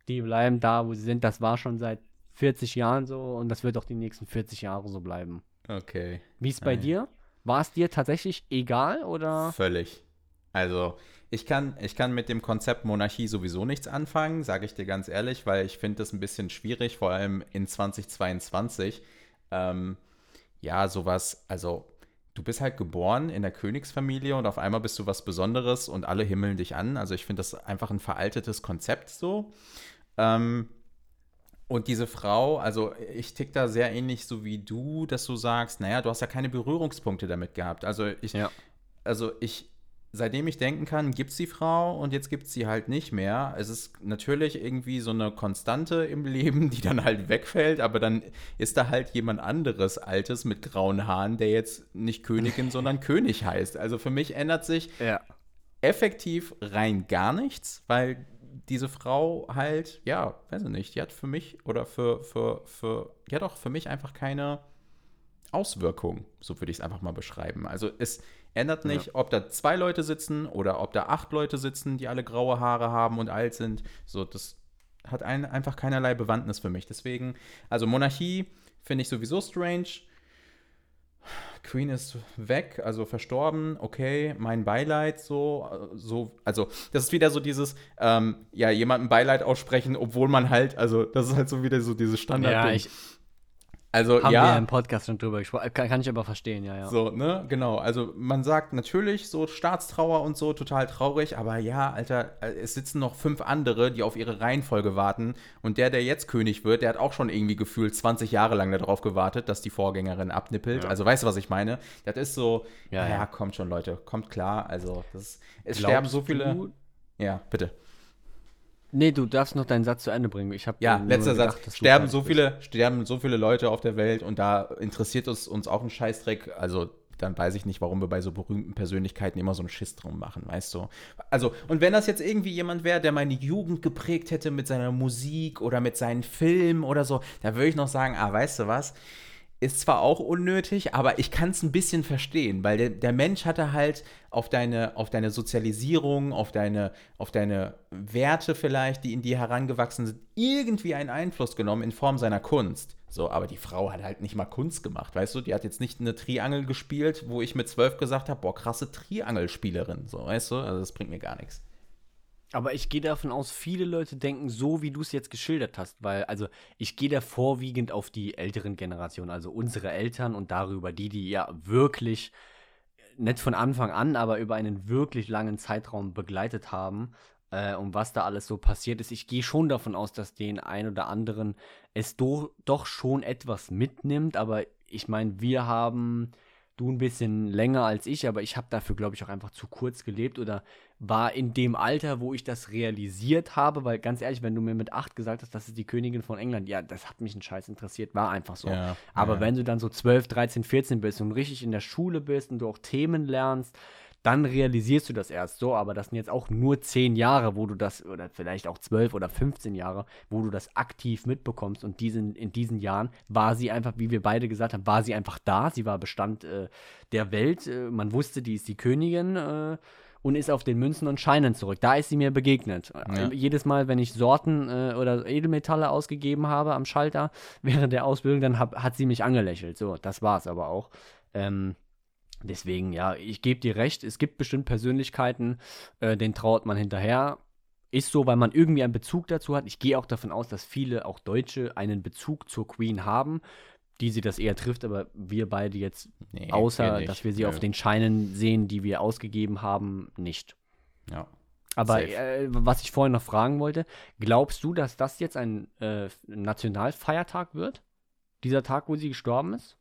[SPEAKER 1] Die bleiben da, wo sie sind. Das war schon seit 40 Jahren so und das wird auch die nächsten 40 Jahre so bleiben.
[SPEAKER 2] Okay.
[SPEAKER 1] Wie ist bei
[SPEAKER 2] Nein.
[SPEAKER 1] dir? War es dir tatsächlich egal oder?
[SPEAKER 2] Völlig. Also, ich kann, ich kann mit dem Konzept Monarchie sowieso nichts anfangen, sage ich dir ganz ehrlich, weil ich finde das ein bisschen schwierig, vor allem in 2022. Ähm, ja, sowas, also du bist halt geboren in der Königsfamilie und auf einmal bist du was Besonderes und alle himmeln dich an. Also ich finde das einfach ein veraltetes Konzept so. Ähm, und diese Frau, also ich tick da sehr ähnlich so wie du, dass du sagst, naja, du hast ja keine Berührungspunkte damit gehabt. Also ich, ja. also ich, seitdem ich denken kann, gibt es die Frau und jetzt gibt es sie halt nicht mehr. Es ist natürlich irgendwie so eine Konstante im Leben, die dann halt wegfällt, aber dann ist da halt jemand anderes Altes mit grauen Haaren, der jetzt nicht Königin, sondern (laughs) König heißt. Also für mich ändert sich ja. effektiv rein gar nichts, weil diese Frau halt, ja, weiß ich nicht, die hat für mich oder für, für, für, ja doch, für mich einfach keine Auswirkung, so würde ich es einfach mal beschreiben. Also es ändert nicht, ja. ob da zwei Leute sitzen oder ob da acht Leute sitzen, die alle graue Haare haben und alt sind. So, das hat ein, einfach keinerlei Bewandtnis für mich. Deswegen, also Monarchie finde ich sowieso strange. Queen ist weg, also verstorben, okay, mein Beileid so, so, also das ist wieder so dieses, ähm, ja, jemandem Beileid aussprechen, obwohl man halt, also das ist halt so wieder so dieses Standard.
[SPEAKER 1] Ja, ich, also, Haben ja. wir im Podcast schon drüber gesprochen. Kann, kann, ich aber verstehen, ja, ja.
[SPEAKER 2] So, ne, genau. Also, man sagt natürlich so Staatstrauer und so, total traurig, aber ja, Alter, äh, es sitzen noch fünf andere, die auf ihre Reihenfolge warten. Und der, der jetzt König wird, der hat auch schon irgendwie gefühlt 20 Jahre lang darauf gewartet, dass die Vorgängerin abnippelt. Ja. Also, weißt du, was ich meine? Das ist so, ja, ja. kommt schon, Leute, kommt klar. Also, das, es Glaubst sterben so viele. Du? Ja, bitte.
[SPEAKER 1] Nee, du darfst noch deinen Satz zu Ende bringen. Ich habe
[SPEAKER 2] ja letzter gedacht, Satz. Sterben so viele, sterben so viele Leute auf der Welt und da interessiert es uns auch ein Scheißdreck. Also dann weiß ich nicht, warum wir bei so berühmten Persönlichkeiten immer so einen Schiss drum machen, weißt du? Also, und wenn das jetzt irgendwie jemand wäre, der meine Jugend geprägt hätte mit seiner Musik oder mit seinen Filmen oder so, da würde ich noch sagen, ah, weißt du was? Ist zwar auch unnötig, aber ich kann es ein bisschen verstehen, weil der, der, Mensch hatte halt auf deine, auf deine Sozialisierung, auf deine, auf deine Werte vielleicht, die in dir herangewachsen sind, irgendwie einen Einfluss genommen in Form seiner Kunst. So, aber die Frau hat halt nicht mal Kunst gemacht, weißt du? Die hat jetzt nicht eine Triangel gespielt, wo ich mit zwölf gesagt habe, boah, krasse Triangelspielerin, so, weißt du? Also das bringt mir gar nichts.
[SPEAKER 1] Aber ich gehe davon aus, viele Leute denken so, wie du es jetzt geschildert hast, weil, also ich gehe da vorwiegend auf die älteren Generationen, also unsere Eltern und darüber die, die ja wirklich nicht von Anfang an, aber über einen wirklich langen Zeitraum begleitet haben äh, und was da alles so passiert ist. Ich gehe schon davon aus, dass den ein oder anderen es do, doch schon etwas mitnimmt, aber ich meine, wir haben du ein bisschen länger als ich, aber ich habe dafür, glaube ich, auch einfach zu kurz gelebt oder war in dem Alter, wo ich das realisiert habe, weil ganz ehrlich, wenn du mir mit acht gesagt hast, das ist die Königin von England, ja, das hat mich ein Scheiß interessiert, war einfach so. Ja, aber ja. wenn du dann so 12, 13, 14 bist und richtig in der Schule bist und du auch Themen lernst, dann realisierst du das erst so, aber das sind jetzt auch nur zehn Jahre, wo du das, oder vielleicht auch zwölf oder 15 Jahre, wo du das aktiv mitbekommst und diesen, in diesen Jahren war sie einfach, wie wir beide gesagt haben, war sie einfach da, sie war Bestand äh, der Welt, äh, man wusste, die ist die Königin äh, und ist auf den Münzen und Scheinen zurück. Da ist sie mir begegnet. Ja. Jedes Mal, wenn ich Sorten äh, oder Edelmetalle ausgegeben habe am Schalter (laughs) während der Ausbildung, dann hab, hat sie mich angelächelt. So, das war es aber auch. Ähm, Deswegen, ja, ich gebe dir recht, es gibt bestimmt Persönlichkeiten, äh, denen trauert man hinterher. Ist so, weil man irgendwie einen Bezug dazu hat. Ich gehe auch davon aus, dass viele, auch Deutsche, einen Bezug zur Queen haben, die sie das eher trifft, aber wir beide jetzt, nee, außer dass wir sie ja. auf den Scheinen sehen, die wir ausgegeben haben, nicht.
[SPEAKER 2] Ja.
[SPEAKER 1] Aber äh, was ich vorhin noch fragen wollte, glaubst du, dass das jetzt ein äh, Nationalfeiertag wird? Dieser Tag, wo sie gestorben ist?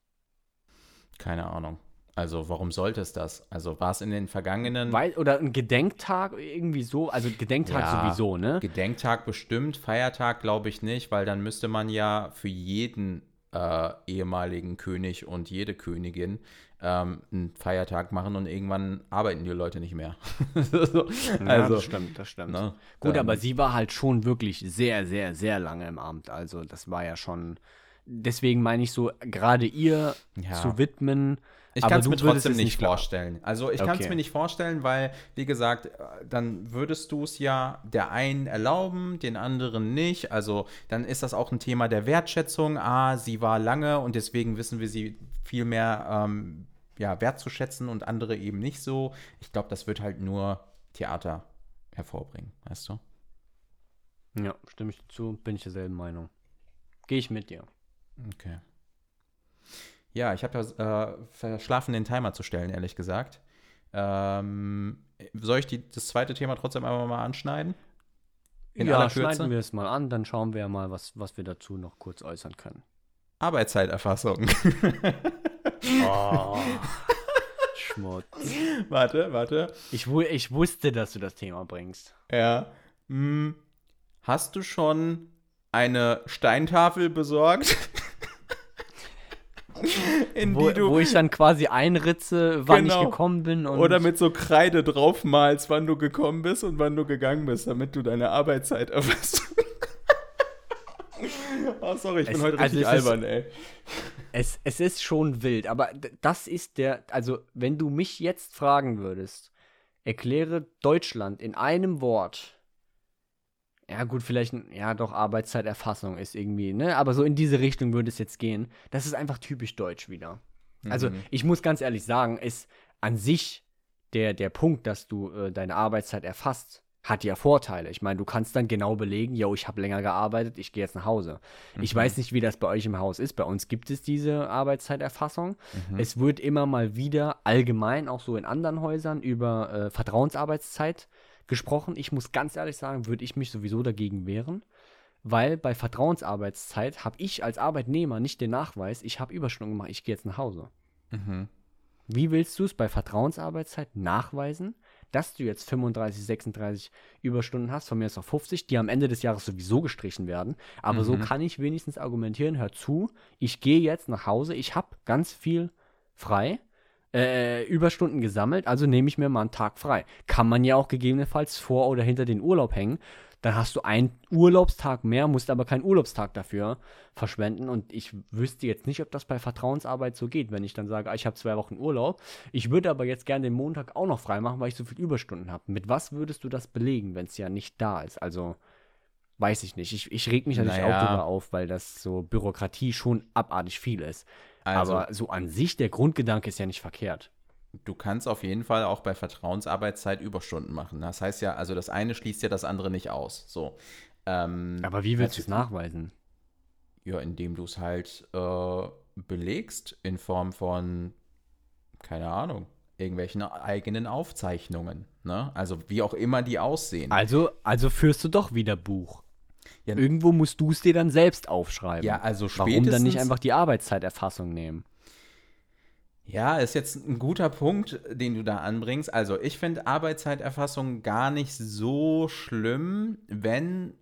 [SPEAKER 2] Keine Ahnung. Also warum sollte es das? Also war es in den vergangenen.
[SPEAKER 1] Weil, oder ein Gedenktag irgendwie so, also Gedenktag ja, sowieso, ne?
[SPEAKER 2] Gedenktag bestimmt, Feiertag glaube ich nicht, weil dann müsste man ja für jeden äh, ehemaligen König und jede Königin ähm, einen Feiertag machen und irgendwann arbeiten die Leute nicht mehr. (laughs)
[SPEAKER 1] so, ja, also, das stimmt, das stimmt. Ne, Gut, aber sie war halt schon wirklich sehr, sehr, sehr lange im Amt. Also das war ja schon. Deswegen meine ich so, gerade ihr ja. zu widmen
[SPEAKER 2] ich kann es mir trotzdem nicht, nicht vorstellen. Also ich okay. kann es mir nicht vorstellen, weil, wie gesagt, dann würdest du es ja der einen erlauben, den anderen nicht. Also dann ist das auch ein Thema der Wertschätzung. Ah, sie war lange und deswegen wissen wir sie viel mehr ähm, ja, wertzuschätzen und andere eben nicht so. Ich glaube, das wird halt nur Theater hervorbringen, weißt du?
[SPEAKER 1] Ja, stimme ich dazu, bin ich derselben Meinung. Gehe ich mit dir.
[SPEAKER 2] Okay. Ja, ich habe ja äh, verschlafen, den Timer zu stellen, ehrlich gesagt. Ähm, soll ich die, das zweite Thema trotzdem einmal mal anschneiden?
[SPEAKER 1] In ja, schneiden wir es mal an, dann schauen wir mal, was, was wir dazu noch kurz äußern können.
[SPEAKER 2] Arbeitszeiterfassung.
[SPEAKER 1] oh, (laughs) Schmutz.
[SPEAKER 2] Warte, warte.
[SPEAKER 1] Ich, ich wusste, dass du das Thema bringst.
[SPEAKER 2] Ja. Hm. Hast du schon eine Steintafel besorgt? (laughs)
[SPEAKER 1] wo, wo, ich dann quasi einritze, wann genau. ich gekommen bin.
[SPEAKER 2] Oder mit so Kreide draufmalst, wann du gekommen bist und wann du gegangen bist, damit du deine Arbeitszeit erfasst. (laughs) oh, sorry, ich es, bin heute also richtig albern, ist, ey.
[SPEAKER 1] Es, es ist schon wild, aber das ist der, also wenn du mich jetzt fragen würdest, erkläre Deutschland in einem Wort, ja, gut, vielleicht, ja, doch, Arbeitszeiterfassung ist irgendwie, ne? Aber so in diese Richtung würde es jetzt gehen. Das ist einfach typisch deutsch wieder. Also, mhm. Also, ich muss ganz ehrlich sagen, ist an sich der, der Punkt, dass du äh, deine Arbeitszeit erfasst, hat ja Vorteile. Ich meine, du kannst dann genau belegen, yo, ich habe länger gearbeitet, ich gehe jetzt nach Hause. Mhm. Ich weiß nicht, wie das bei euch im Haus ist. Bei uns gibt es diese Arbeitszeiterfassung. Mhm. Es wird immer mal wieder allgemein, auch so in anderen Häusern, über äh, Vertrauensarbeitszeit gesprochen. Ich muss ganz ehrlich sagen, würde ich mich sowieso dagegen wehren, weil bei Vertrauensarbeitszeit habe ich als Arbeitnehmer nicht den Nachweis, ich habe Überstunden gemacht, ich gehe jetzt nach Hause. Mhm. Wie willst du es bei Vertrauensarbeitszeit nachweisen, dass du jetzt 35, 36 Überstunden hast, von mir ist auch 50, die am Ende des Jahres sowieso gestrichen werden. Aber mhm. so kann ich wenigstens argumentieren, hör zu, ich gehe jetzt nach Hause, ich habe ganz viel frei äh, Überstunden gesammelt, also nehme ich mir mal einen Tag frei. Kann man ja auch gegebenenfalls vor oder hinter den Urlaub hängen. Dann hast du einen Urlaubstag mehr, musst aber keinen Urlaubstag dafür verschwenden. Und ich wüsste jetzt nicht, ob das bei Vertrauensarbeit so geht, wenn ich dann sage, ich habe zwei Wochen Urlaub. Ich würde aber jetzt gerne den Montag auch noch frei machen, weil ich so viel Überstunden habe. Mit was würdest du das belegen, wenn es ja nicht da ist? Also weiß ich nicht. Ich, ich reg mich natürlich naja. auch darüber auf, weil das so Bürokratie schon abartig viel ist. Also, Aber so an sich, der Grundgedanke ist ja nicht verkehrt.
[SPEAKER 2] Du kannst auf jeden Fall auch bei Vertrauensarbeitszeit Überstunden machen. Das heißt ja, also das eine schließt ja das andere nicht aus. So.
[SPEAKER 1] Ähm, Aber wie willst du es nachweisen?
[SPEAKER 2] Ja, indem du es halt äh, belegst in Form von, keine Ahnung, irgendwelchen eigenen Aufzeichnungen. Ne? Also wie auch immer die aussehen.
[SPEAKER 1] Also, also führst du doch wieder Buch. Ja, Irgendwo musst du es dir dann selbst aufschreiben.
[SPEAKER 2] Ja, also spätestens.
[SPEAKER 1] Warum dann nicht einfach die Arbeitszeiterfassung nehmen?
[SPEAKER 2] Ja, ist jetzt ein guter Punkt, den du da anbringst. Also, ich finde Arbeitszeiterfassung gar nicht so schlimm, wenn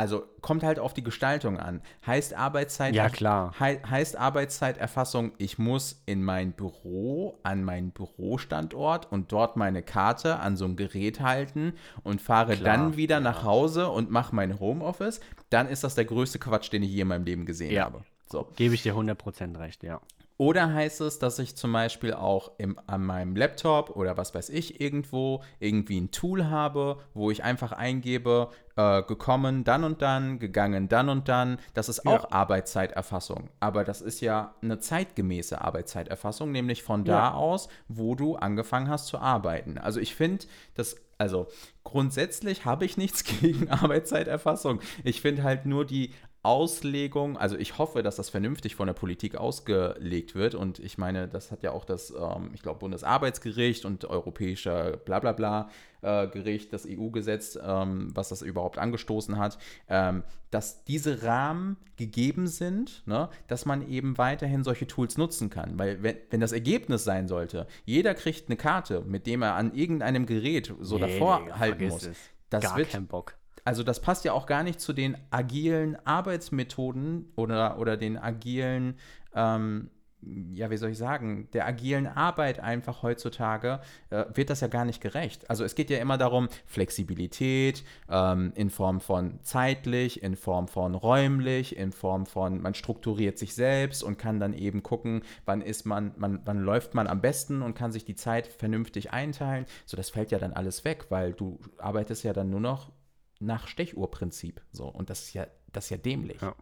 [SPEAKER 2] also kommt halt auf die Gestaltung an. Heißt Arbeitszeit
[SPEAKER 1] Ja, klar.
[SPEAKER 2] He heißt Arbeitszeiterfassung, ich muss in mein Büro, an meinen Bürostandort und dort meine Karte an so ein Gerät halten und fahre klar, dann wieder ja. nach Hause und mache mein Homeoffice, dann ist das der größte Quatsch, den ich je in meinem Leben gesehen ja. habe.
[SPEAKER 1] So. Gebe ich dir 100% recht, ja.
[SPEAKER 2] Oder heißt es, dass ich zum Beispiel auch im, an meinem Laptop oder was weiß ich irgendwo irgendwie ein Tool habe, wo ich einfach eingebe, äh, gekommen dann und dann, gegangen dann und dann. Das ist auch ja. Arbeitszeiterfassung. Aber das ist ja eine zeitgemäße Arbeitszeiterfassung, nämlich von da ja. aus, wo du angefangen hast zu arbeiten. Also ich finde, dass also grundsätzlich habe ich nichts (laughs) gegen Arbeitszeiterfassung. Ich finde halt nur die Auslegung, also ich hoffe, dass das vernünftig von der Politik ausgelegt wird. Und ich meine, das hat ja auch das, ähm, ich glaube, Bundesarbeitsgericht und europäischer Blablabla äh, Gericht, das EU-Gesetz, ähm, was das überhaupt angestoßen hat, ähm, dass diese Rahmen gegeben sind, ne, dass man eben weiterhin solche Tools nutzen kann. Weil wenn, wenn das Ergebnis sein sollte, jeder kriegt eine Karte, mit dem er an irgendeinem Gerät so nee, davor Digga, halten muss. Es.
[SPEAKER 1] Das Gar wird, kein Bock
[SPEAKER 2] also das passt ja auch gar nicht zu den agilen Arbeitsmethoden oder, oder den agilen, ähm, ja, wie soll ich sagen, der agilen Arbeit einfach heutzutage äh, wird das ja gar nicht gerecht. Also es geht ja immer darum, Flexibilität ähm, in Form von zeitlich, in Form von räumlich, in Form von, man strukturiert sich selbst und kann dann eben gucken, wann ist man, man, wann läuft man am besten und kann sich die Zeit vernünftig einteilen. So, das fällt ja dann alles weg, weil du arbeitest ja dann nur noch nach Stechuhrprinzip. So, und das ist ja, das ist ja dämlich.
[SPEAKER 1] Ja.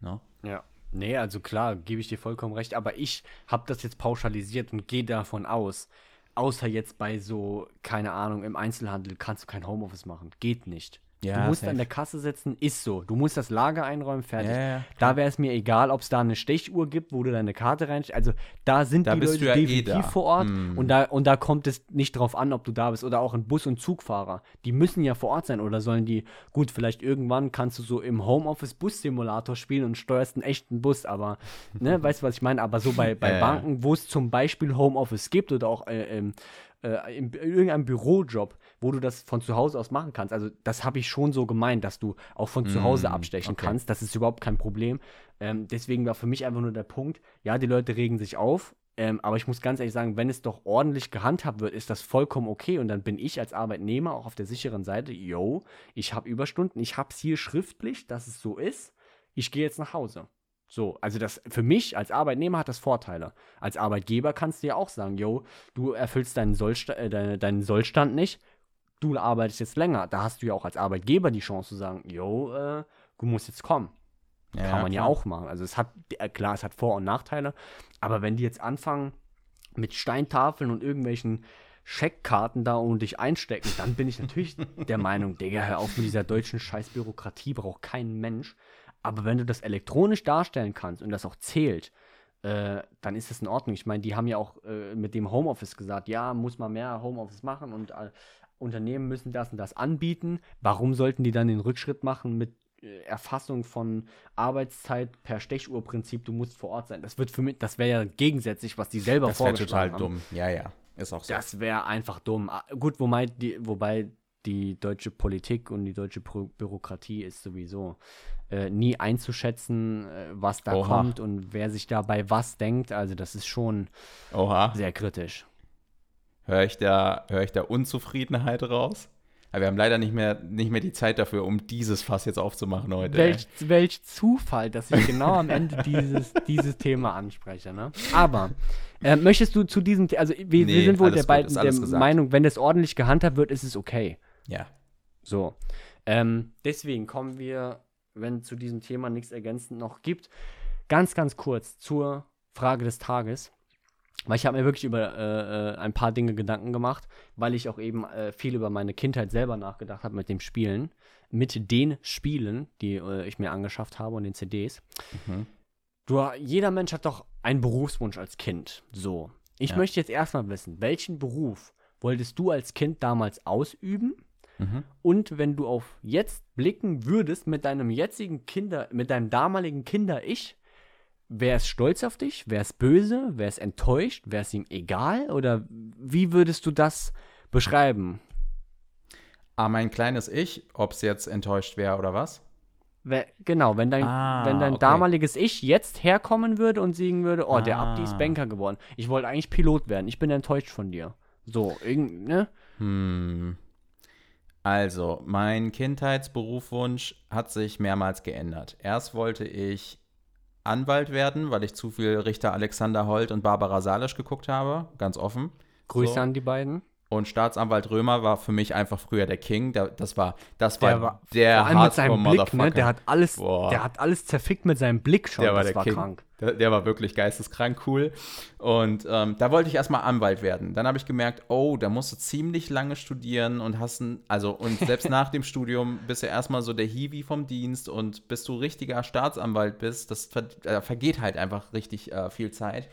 [SPEAKER 1] No? Ja. Nee, also klar, gebe ich dir vollkommen recht, aber ich habe das jetzt pauschalisiert und gehe davon aus, Außer jetzt bei so, keine Ahnung, im Einzelhandel kannst du kein Homeoffice machen. Geht nicht.
[SPEAKER 2] Ja,
[SPEAKER 1] du musst
[SPEAKER 2] safe.
[SPEAKER 1] an der Kasse sitzen, ist so. Du musst das Lager einräumen, fertig.
[SPEAKER 2] Ja, ja,
[SPEAKER 1] da wäre es mir egal, ob es da eine Stechuhr gibt, wo du deine Karte reinsteckst. Also da sind
[SPEAKER 2] Da
[SPEAKER 1] die
[SPEAKER 2] bist
[SPEAKER 1] Leute
[SPEAKER 2] du ja eh
[SPEAKER 1] definitiv
[SPEAKER 2] da.
[SPEAKER 1] vor Ort
[SPEAKER 2] Hm.
[SPEAKER 1] und, da, und da kommt es nicht drauf an, ob du da bist. Oder auch ein Bus- und Zugfahrer. Die müssen ja vor Ort sein oder sollen die, gut, vielleicht irgendwann kannst du so im Homeoffice Bus-Simulator spielen und steuerst einen echten Bus, aber, ne, (laughs) weißt du, was ich meine? Aber so bei, bei. Banken, wo es zum Beispiel Homeoffice gibt oder auch äh, ähm, äh, in irgendeinem Bürojob, wo du das von zu Hause aus machen kannst. Also das habe ich schon so gemeint, dass du auch von zu Hause
[SPEAKER 2] Mm,
[SPEAKER 1] abstechen
[SPEAKER 2] okay.
[SPEAKER 1] kannst. Das ist überhaupt kein Problem. Ähm, deswegen war für mich einfach nur der Punkt, ja, die Leute regen sich auf. Ähm, aber ich muss ganz ehrlich sagen, wenn es doch ordentlich gehandhabt wird, ist das vollkommen okay. Und dann bin ich als Arbeitnehmer auch auf der sicheren Seite. Yo, ich habe Überstunden, ich habe es hier schriftlich, dass es so ist. Ich gehe jetzt nach Hause. So, also das für mich als Arbeitnehmer hat das Vorteile. Als Arbeitgeber kannst du ja auch sagen, yo, du erfüllst deinen, Sollsta äh, deine, deinen Sollstand nicht, du arbeitest jetzt länger. Da hast du ja auch als Arbeitgeber die Chance zu sagen, yo, äh, du musst jetzt kommen. Kann man ja
[SPEAKER 2] klar.
[SPEAKER 1] auch machen. Also es hat, äh, klar, es hat Vor- und Nachteile, aber wenn die jetzt anfangen mit Steintafeln und irgendwelchen Scheckkarten da und dich einstecken, dann bin ich natürlich (laughs) der Meinung, Digga, hör auf mit dieser deutschen Scheißbürokratie, braucht kein Mensch. Aber wenn du das elektronisch darstellen kannst und das auch zählt, äh, dann ist das in Ordnung. Ich meine, die haben ja auch äh, mit dem Homeoffice gesagt, ja, muss man mehr Homeoffice machen und äh, Unternehmen müssen das und das anbieten. Warum sollten die dann den Rückschritt machen mit äh, Erfassung von Arbeitszeit per Stechuhrprinzip? Du musst vor Ort sein. Das wird für mich, das wäre ja gegensätzlich, was die selber
[SPEAKER 2] Das wäre
[SPEAKER 1] vorgeschlagen
[SPEAKER 2] total
[SPEAKER 1] haben.
[SPEAKER 2] dumm. Ja, ja. Ist auch so.
[SPEAKER 1] Das wäre einfach dumm. Ah, Gut, wobei die, wobei die deutsche Politik und die deutsche Bü Bürokratie ist sowieso äh, nie einzuschätzen, äh, was da
[SPEAKER 2] Oha.
[SPEAKER 1] kommt und wer sich dabei was denkt. Also das ist schon
[SPEAKER 2] Oha.
[SPEAKER 1] sehr kritisch.
[SPEAKER 2] Höre ich, da, hör ich da Unzufriedenheit raus? Aber wir haben leider nicht mehr, nicht mehr die Zeit dafür, um dieses Fass jetzt aufzumachen heute.
[SPEAKER 1] Welch, welch Zufall, dass ich genau am Ende dieses, (laughs) dieses Thema anspreche. Ne? Aber äh, möchtest du zu diesem, The- also wir, wir
[SPEAKER 2] Nee,
[SPEAKER 1] sind wohl der
[SPEAKER 2] gut,
[SPEAKER 1] beiden der
[SPEAKER 2] gesagt.
[SPEAKER 1] Meinung, wenn das ordentlich gehandhabt wird, ist es okay.
[SPEAKER 2] Ja.
[SPEAKER 1] So. Ähm, deswegen kommen wir, wenn zu diesem Thema nichts ergänzend noch gibt, ganz, ganz kurz zur Frage des Tages. Weil ich habe mir wirklich über äh, äh, ein paar Dinge Gedanken gemacht, weil ich auch eben äh, viel über meine Kindheit selber nachgedacht habe mit dem Spielen, mit den Spielen, die äh, ich mir angeschafft habe und den CDs.
[SPEAKER 2] Mhm.
[SPEAKER 1] Du, jeder Mensch hat doch einen Berufswunsch als Kind. So. Ich
[SPEAKER 2] Ja.
[SPEAKER 1] möchte jetzt erstmal wissen, welchen Beruf wolltest du als Kind damals ausüben?
[SPEAKER 2] Mhm.
[SPEAKER 1] Und wenn du auf jetzt blicken würdest mit deinem jetzigen Kinder, mit deinem damaligen Kinder-Ich, wäre es stolz auf dich? Wäre es böse? Wäre es enttäuscht? Wäre es ihm egal? Oder wie würdest du das beschreiben?
[SPEAKER 2] Ah, mein kleines Ich, ob es jetzt enttäuscht wäre oder was?
[SPEAKER 1] Wer, genau, wenn dein,
[SPEAKER 2] Ah,
[SPEAKER 1] wenn dein
[SPEAKER 2] okay.
[SPEAKER 1] damaliges Ich jetzt herkommen würde und sagen würde, oh, der Abdi ist
[SPEAKER 2] Ah.
[SPEAKER 1] Banker geworden. Ich wollte eigentlich Pilot werden. Ich bin enttäuscht von dir. So, irgend, ne?
[SPEAKER 2] Hm. Also, mein Kindheitsberufwunsch hat sich mehrmals geändert. Erst wollte ich Anwalt werden, weil ich zu viel Richter Alexander Holt und Barbara Salisch geguckt habe, ganz offen.
[SPEAKER 1] Grüße
[SPEAKER 2] So.
[SPEAKER 1] an die beiden.
[SPEAKER 2] Und Staatsanwalt Römer war für mich einfach früher der King. Der, das war, das war
[SPEAKER 1] Der war-
[SPEAKER 2] der
[SPEAKER 1] Vor mit seinem Blick, ne? Der hat alles,
[SPEAKER 2] Boah.
[SPEAKER 1] der hat alles zerfickt mit seinem Blick schon.
[SPEAKER 2] Der war
[SPEAKER 1] das
[SPEAKER 2] der
[SPEAKER 1] war
[SPEAKER 2] King.
[SPEAKER 1] krank.
[SPEAKER 2] Der, der war wirklich geisteskrank cool. Und ähm, da wollte ich erstmal Anwalt werden. Dann habe ich gemerkt, oh, da musst du ziemlich lange studieren und hast ein, also und selbst nach dem Studium bist du erstmal so der Hiwi vom Dienst und bis du richtiger Staatsanwalt bist, das ver äh, vergeht halt einfach richtig äh, viel Zeit.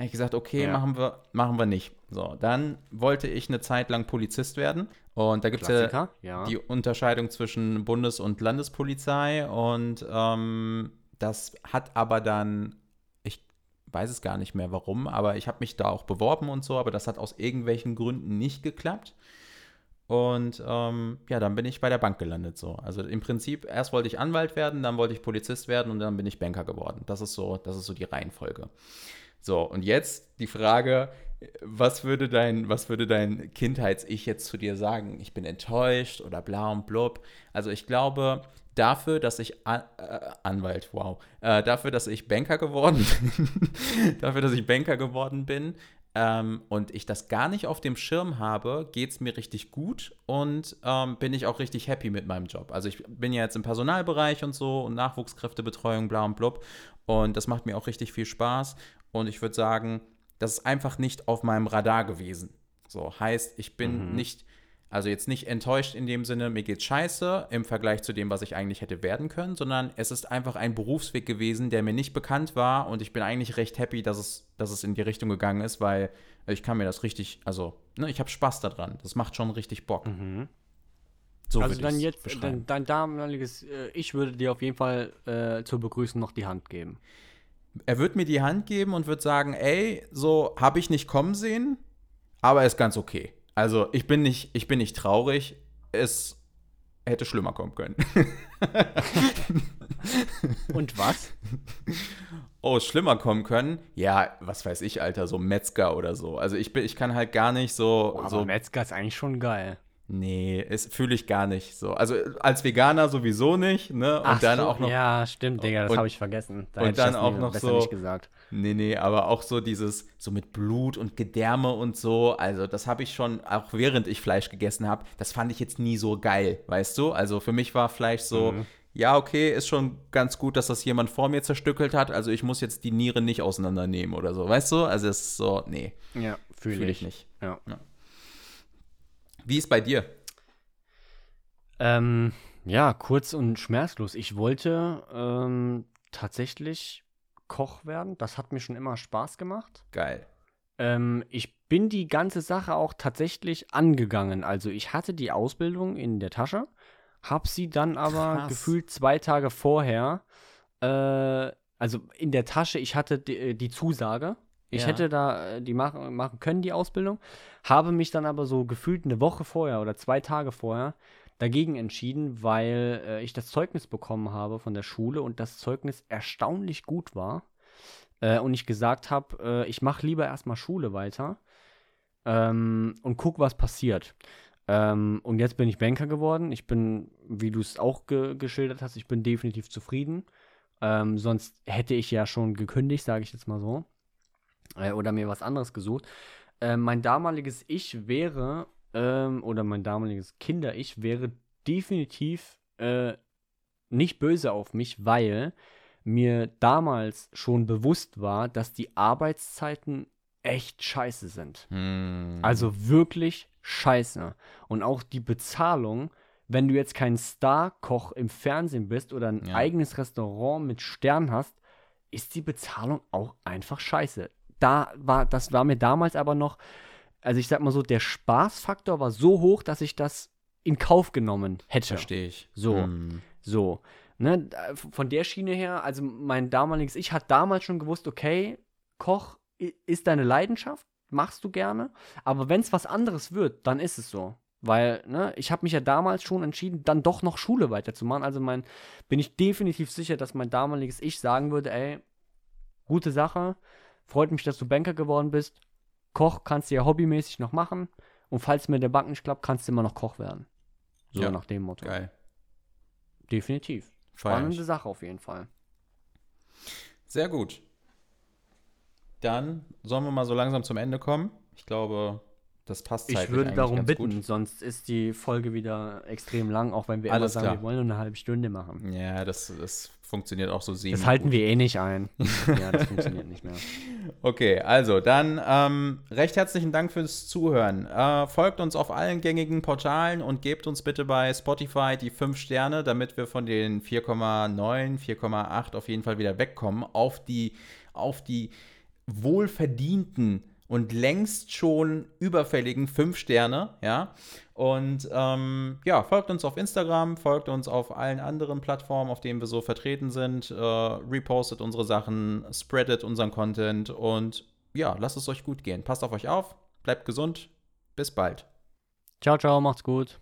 [SPEAKER 2] Habe ich gesagt, okay,
[SPEAKER 1] Ja.
[SPEAKER 2] machen wir, machen wir nicht. So, dann wollte ich eine Zeit lang Polizist werden. Und da gibt es ja
[SPEAKER 1] ja.
[SPEAKER 2] die Unterscheidung zwischen Bundes- und Landespolizei und ähm, das hat aber dann, ich weiß es gar nicht mehr warum, aber ich habe mich da auch beworben und so, aber das hat aus irgendwelchen Gründen nicht geklappt. Und ähm, ja, dann bin ich bei der Bank gelandet so. Also im Prinzip, erst wollte ich Anwalt werden, dann wollte ich Polizist werden und dann bin ich Banker geworden. Das ist so, das ist so die Reihenfolge. So, und jetzt die Frage, was würde dein, was würde dein Kindheits-Ich jetzt zu dir sagen? Ich bin enttäuscht oder bla und blub. Also ich glaube, dafür, dass ich An äh, Anwalt, wow, äh, dafür, dass ich Banker geworden bin, (laughs) dafür, dass ich Banker geworden bin ähm, und ich das gar nicht auf dem Schirm habe, geht es mir richtig gut und ähm, bin ich auch richtig happy mit meinem Job. Also ich bin ja jetzt im Personalbereich und so und Nachwuchskräftebetreuung, bla und blub. Und das macht mir auch richtig viel Spaß. Und ich würde sagen, das ist einfach nicht auf meinem Radar gewesen. So heißt, ich bin
[SPEAKER 1] Mhm.
[SPEAKER 2] nicht, also jetzt nicht enttäuscht in dem Sinne, mir geht's scheiße im Vergleich zu dem, was ich eigentlich hätte werden können, sondern es ist einfach ein Berufsweg gewesen, der mir nicht bekannt war und ich bin eigentlich recht happy, dass es, dass es in die Richtung gegangen ist, weil ich kann mir das richtig, also, ne, ich habe Spaß daran. Das macht schon richtig Bock. So
[SPEAKER 1] also dann jetzt, dein, dein damaliges, äh, ich würde dir auf jeden Fall äh, zur Begrüßung noch die Hand geben.
[SPEAKER 2] Er wird mir die Hand geben und wird sagen, ey, so habe ich nicht kommen sehen, aber ist ganz okay. Also ich bin nicht, ich bin nicht traurig. Es hätte schlimmer kommen können. (laughs)
[SPEAKER 1] Und was?
[SPEAKER 2] oh, schlimmer kommen können? Ja, was weiß ich, Alter, so Metzger oder so. Also ich bin, ich kann halt gar nicht so,
[SPEAKER 1] Boah, aber
[SPEAKER 2] so
[SPEAKER 1] Metzger ist eigentlich schon geil.
[SPEAKER 2] Nee, es fühle ich gar nicht so. Also als Veganer sowieso nicht, ne? Und
[SPEAKER 1] Ach
[SPEAKER 2] dann
[SPEAKER 1] so,
[SPEAKER 2] auch noch
[SPEAKER 1] Ja, stimmt, Digga, das habe ich vergessen. Da
[SPEAKER 2] und
[SPEAKER 1] hätte ich
[SPEAKER 2] dann auch noch so-
[SPEAKER 1] nicht gesagt.
[SPEAKER 2] Nee, nee, aber auch so dieses, so mit Blut und Gedärme und so, also das habe ich schon, auch während ich Fleisch gegessen habe, das fand ich jetzt nie so geil, weißt du? Also für mich war Fleisch so,
[SPEAKER 1] Mhm.
[SPEAKER 2] ja, okay, ist schon ganz gut, dass das jemand vor mir zerstückelt hat, also ich muss jetzt die Niere nicht auseinandernehmen oder so, weißt du? Also es ist so, nee,
[SPEAKER 1] Ja, fühle
[SPEAKER 2] fühle
[SPEAKER 1] ich.
[SPEAKER 2] ich nicht.
[SPEAKER 1] Ja.
[SPEAKER 2] Wie ist bei dir?
[SPEAKER 1] Ähm, ja, kurz und schmerzlos. Ich wollte ähm, tatsächlich Koch werden. Das hat mir schon immer Spaß gemacht.
[SPEAKER 2] Geil.
[SPEAKER 1] Ähm, ich bin die ganze Sache auch tatsächlich angegangen. Also ich hatte die Ausbildung in der Tasche, hab sie dann aber
[SPEAKER 2] Krass.
[SPEAKER 1] gefühlt zwei Tage vorher, äh, also in der Tasche, ich hatte die, die Zusage. Ich
[SPEAKER 2] Ja.
[SPEAKER 1] hätte da äh, die machen, machen können, die Ausbildung, habe mich dann aber so gefühlt eine Woche vorher oder zwei Tage vorher dagegen entschieden, weil äh, ich das Zeugnis bekommen habe von der Schule und das Zeugnis erstaunlich gut war. Äh, und ich gesagt habe, äh, ich mache lieber erstmal Schule weiter ähm, und guck, was passiert. Ähm, und jetzt bin ich Banker geworden. Ich bin, wie du es auch ge geschildert hast, ich bin definitiv zufrieden. Ähm, sonst hätte ich ja schon gekündigt, sage ich jetzt mal so. Äh, oder mir was anderes gesucht. Äh, mein damaliges Ich wäre, ähm, oder mein damaliges Kinder-Ich wäre definitiv äh, nicht böse auf mich, weil mir damals schon bewusst war, dass die Arbeitszeiten echt scheiße sind.
[SPEAKER 2] Hm.
[SPEAKER 1] Also wirklich scheiße. Und auch die Bezahlung, wenn du jetzt kein Star-Koch im Fernsehen bist oder ein
[SPEAKER 2] Ja.
[SPEAKER 1] eigenes Restaurant mit Stern hast, ist die Bezahlung auch einfach scheiße. Da war, das war mir damals aber noch, also ich sag mal so, der Spaßfaktor war so hoch, dass ich das in Kauf genommen hätte.
[SPEAKER 2] Verstehe ich.
[SPEAKER 1] So.
[SPEAKER 2] Hm.
[SPEAKER 1] So, ne, von der Schiene her, also mein damaliges Ich hat damals schon gewusst, okay, Koch ist deine Leidenschaft, machst du gerne, aber wenn es was anderes wird, dann ist es so. Weil, ne, ich habe mich ja damals schon entschieden, dann doch noch Schule weiterzumachen. Also mein, bin ich definitiv sicher, dass mein damaliges Ich sagen würde, ey, gute Sache, freut mich, dass du Banker geworden bist. Koch kannst du ja hobbymäßig noch machen. Und falls mir der Bank nicht klappt, kannst du immer noch Koch werden. So
[SPEAKER 2] Ja,
[SPEAKER 1] nach dem Motto.
[SPEAKER 2] Geil.
[SPEAKER 1] Definitiv. Spannende Sache auf jeden Fall.
[SPEAKER 2] Sehr gut. Dann sollen wir mal so langsam zum Ende kommen. Ich glaube, das passt
[SPEAKER 1] Ich würde darum bitten,
[SPEAKER 2] Gut.
[SPEAKER 1] sonst ist die Folge wieder extrem lang, auch wenn wir
[SPEAKER 2] Alles
[SPEAKER 1] immer sagen,
[SPEAKER 2] klar.
[SPEAKER 1] wir wollen nur eine halbe Stunde machen.
[SPEAKER 2] Ja, das, das funktioniert auch so semi.
[SPEAKER 1] Das halten wir eh nicht ein. (laughs) ja, das funktioniert nicht mehr.
[SPEAKER 2] Okay, also dann ähm, recht herzlichen Dank fürs Zuhören. Äh, folgt uns auf allen gängigen Portalen und gebt uns bitte bei Spotify die 5 Sterne, damit wir von den 4,9, 4,8 auf jeden Fall wieder wegkommen auf die, auf die wohlverdienten und längst schon überfälligen 5 Sterne, ja. Und ähm, ja, folgt uns auf Instagram, folgt uns auf allen anderen Plattformen, auf denen wir so vertreten sind, äh, repostet unsere Sachen, spreadet unseren Content und ja, lasst es euch gut gehen. Passt auf euch auf, bleibt gesund, bis bald.
[SPEAKER 1] Ciao, ciao, macht's gut.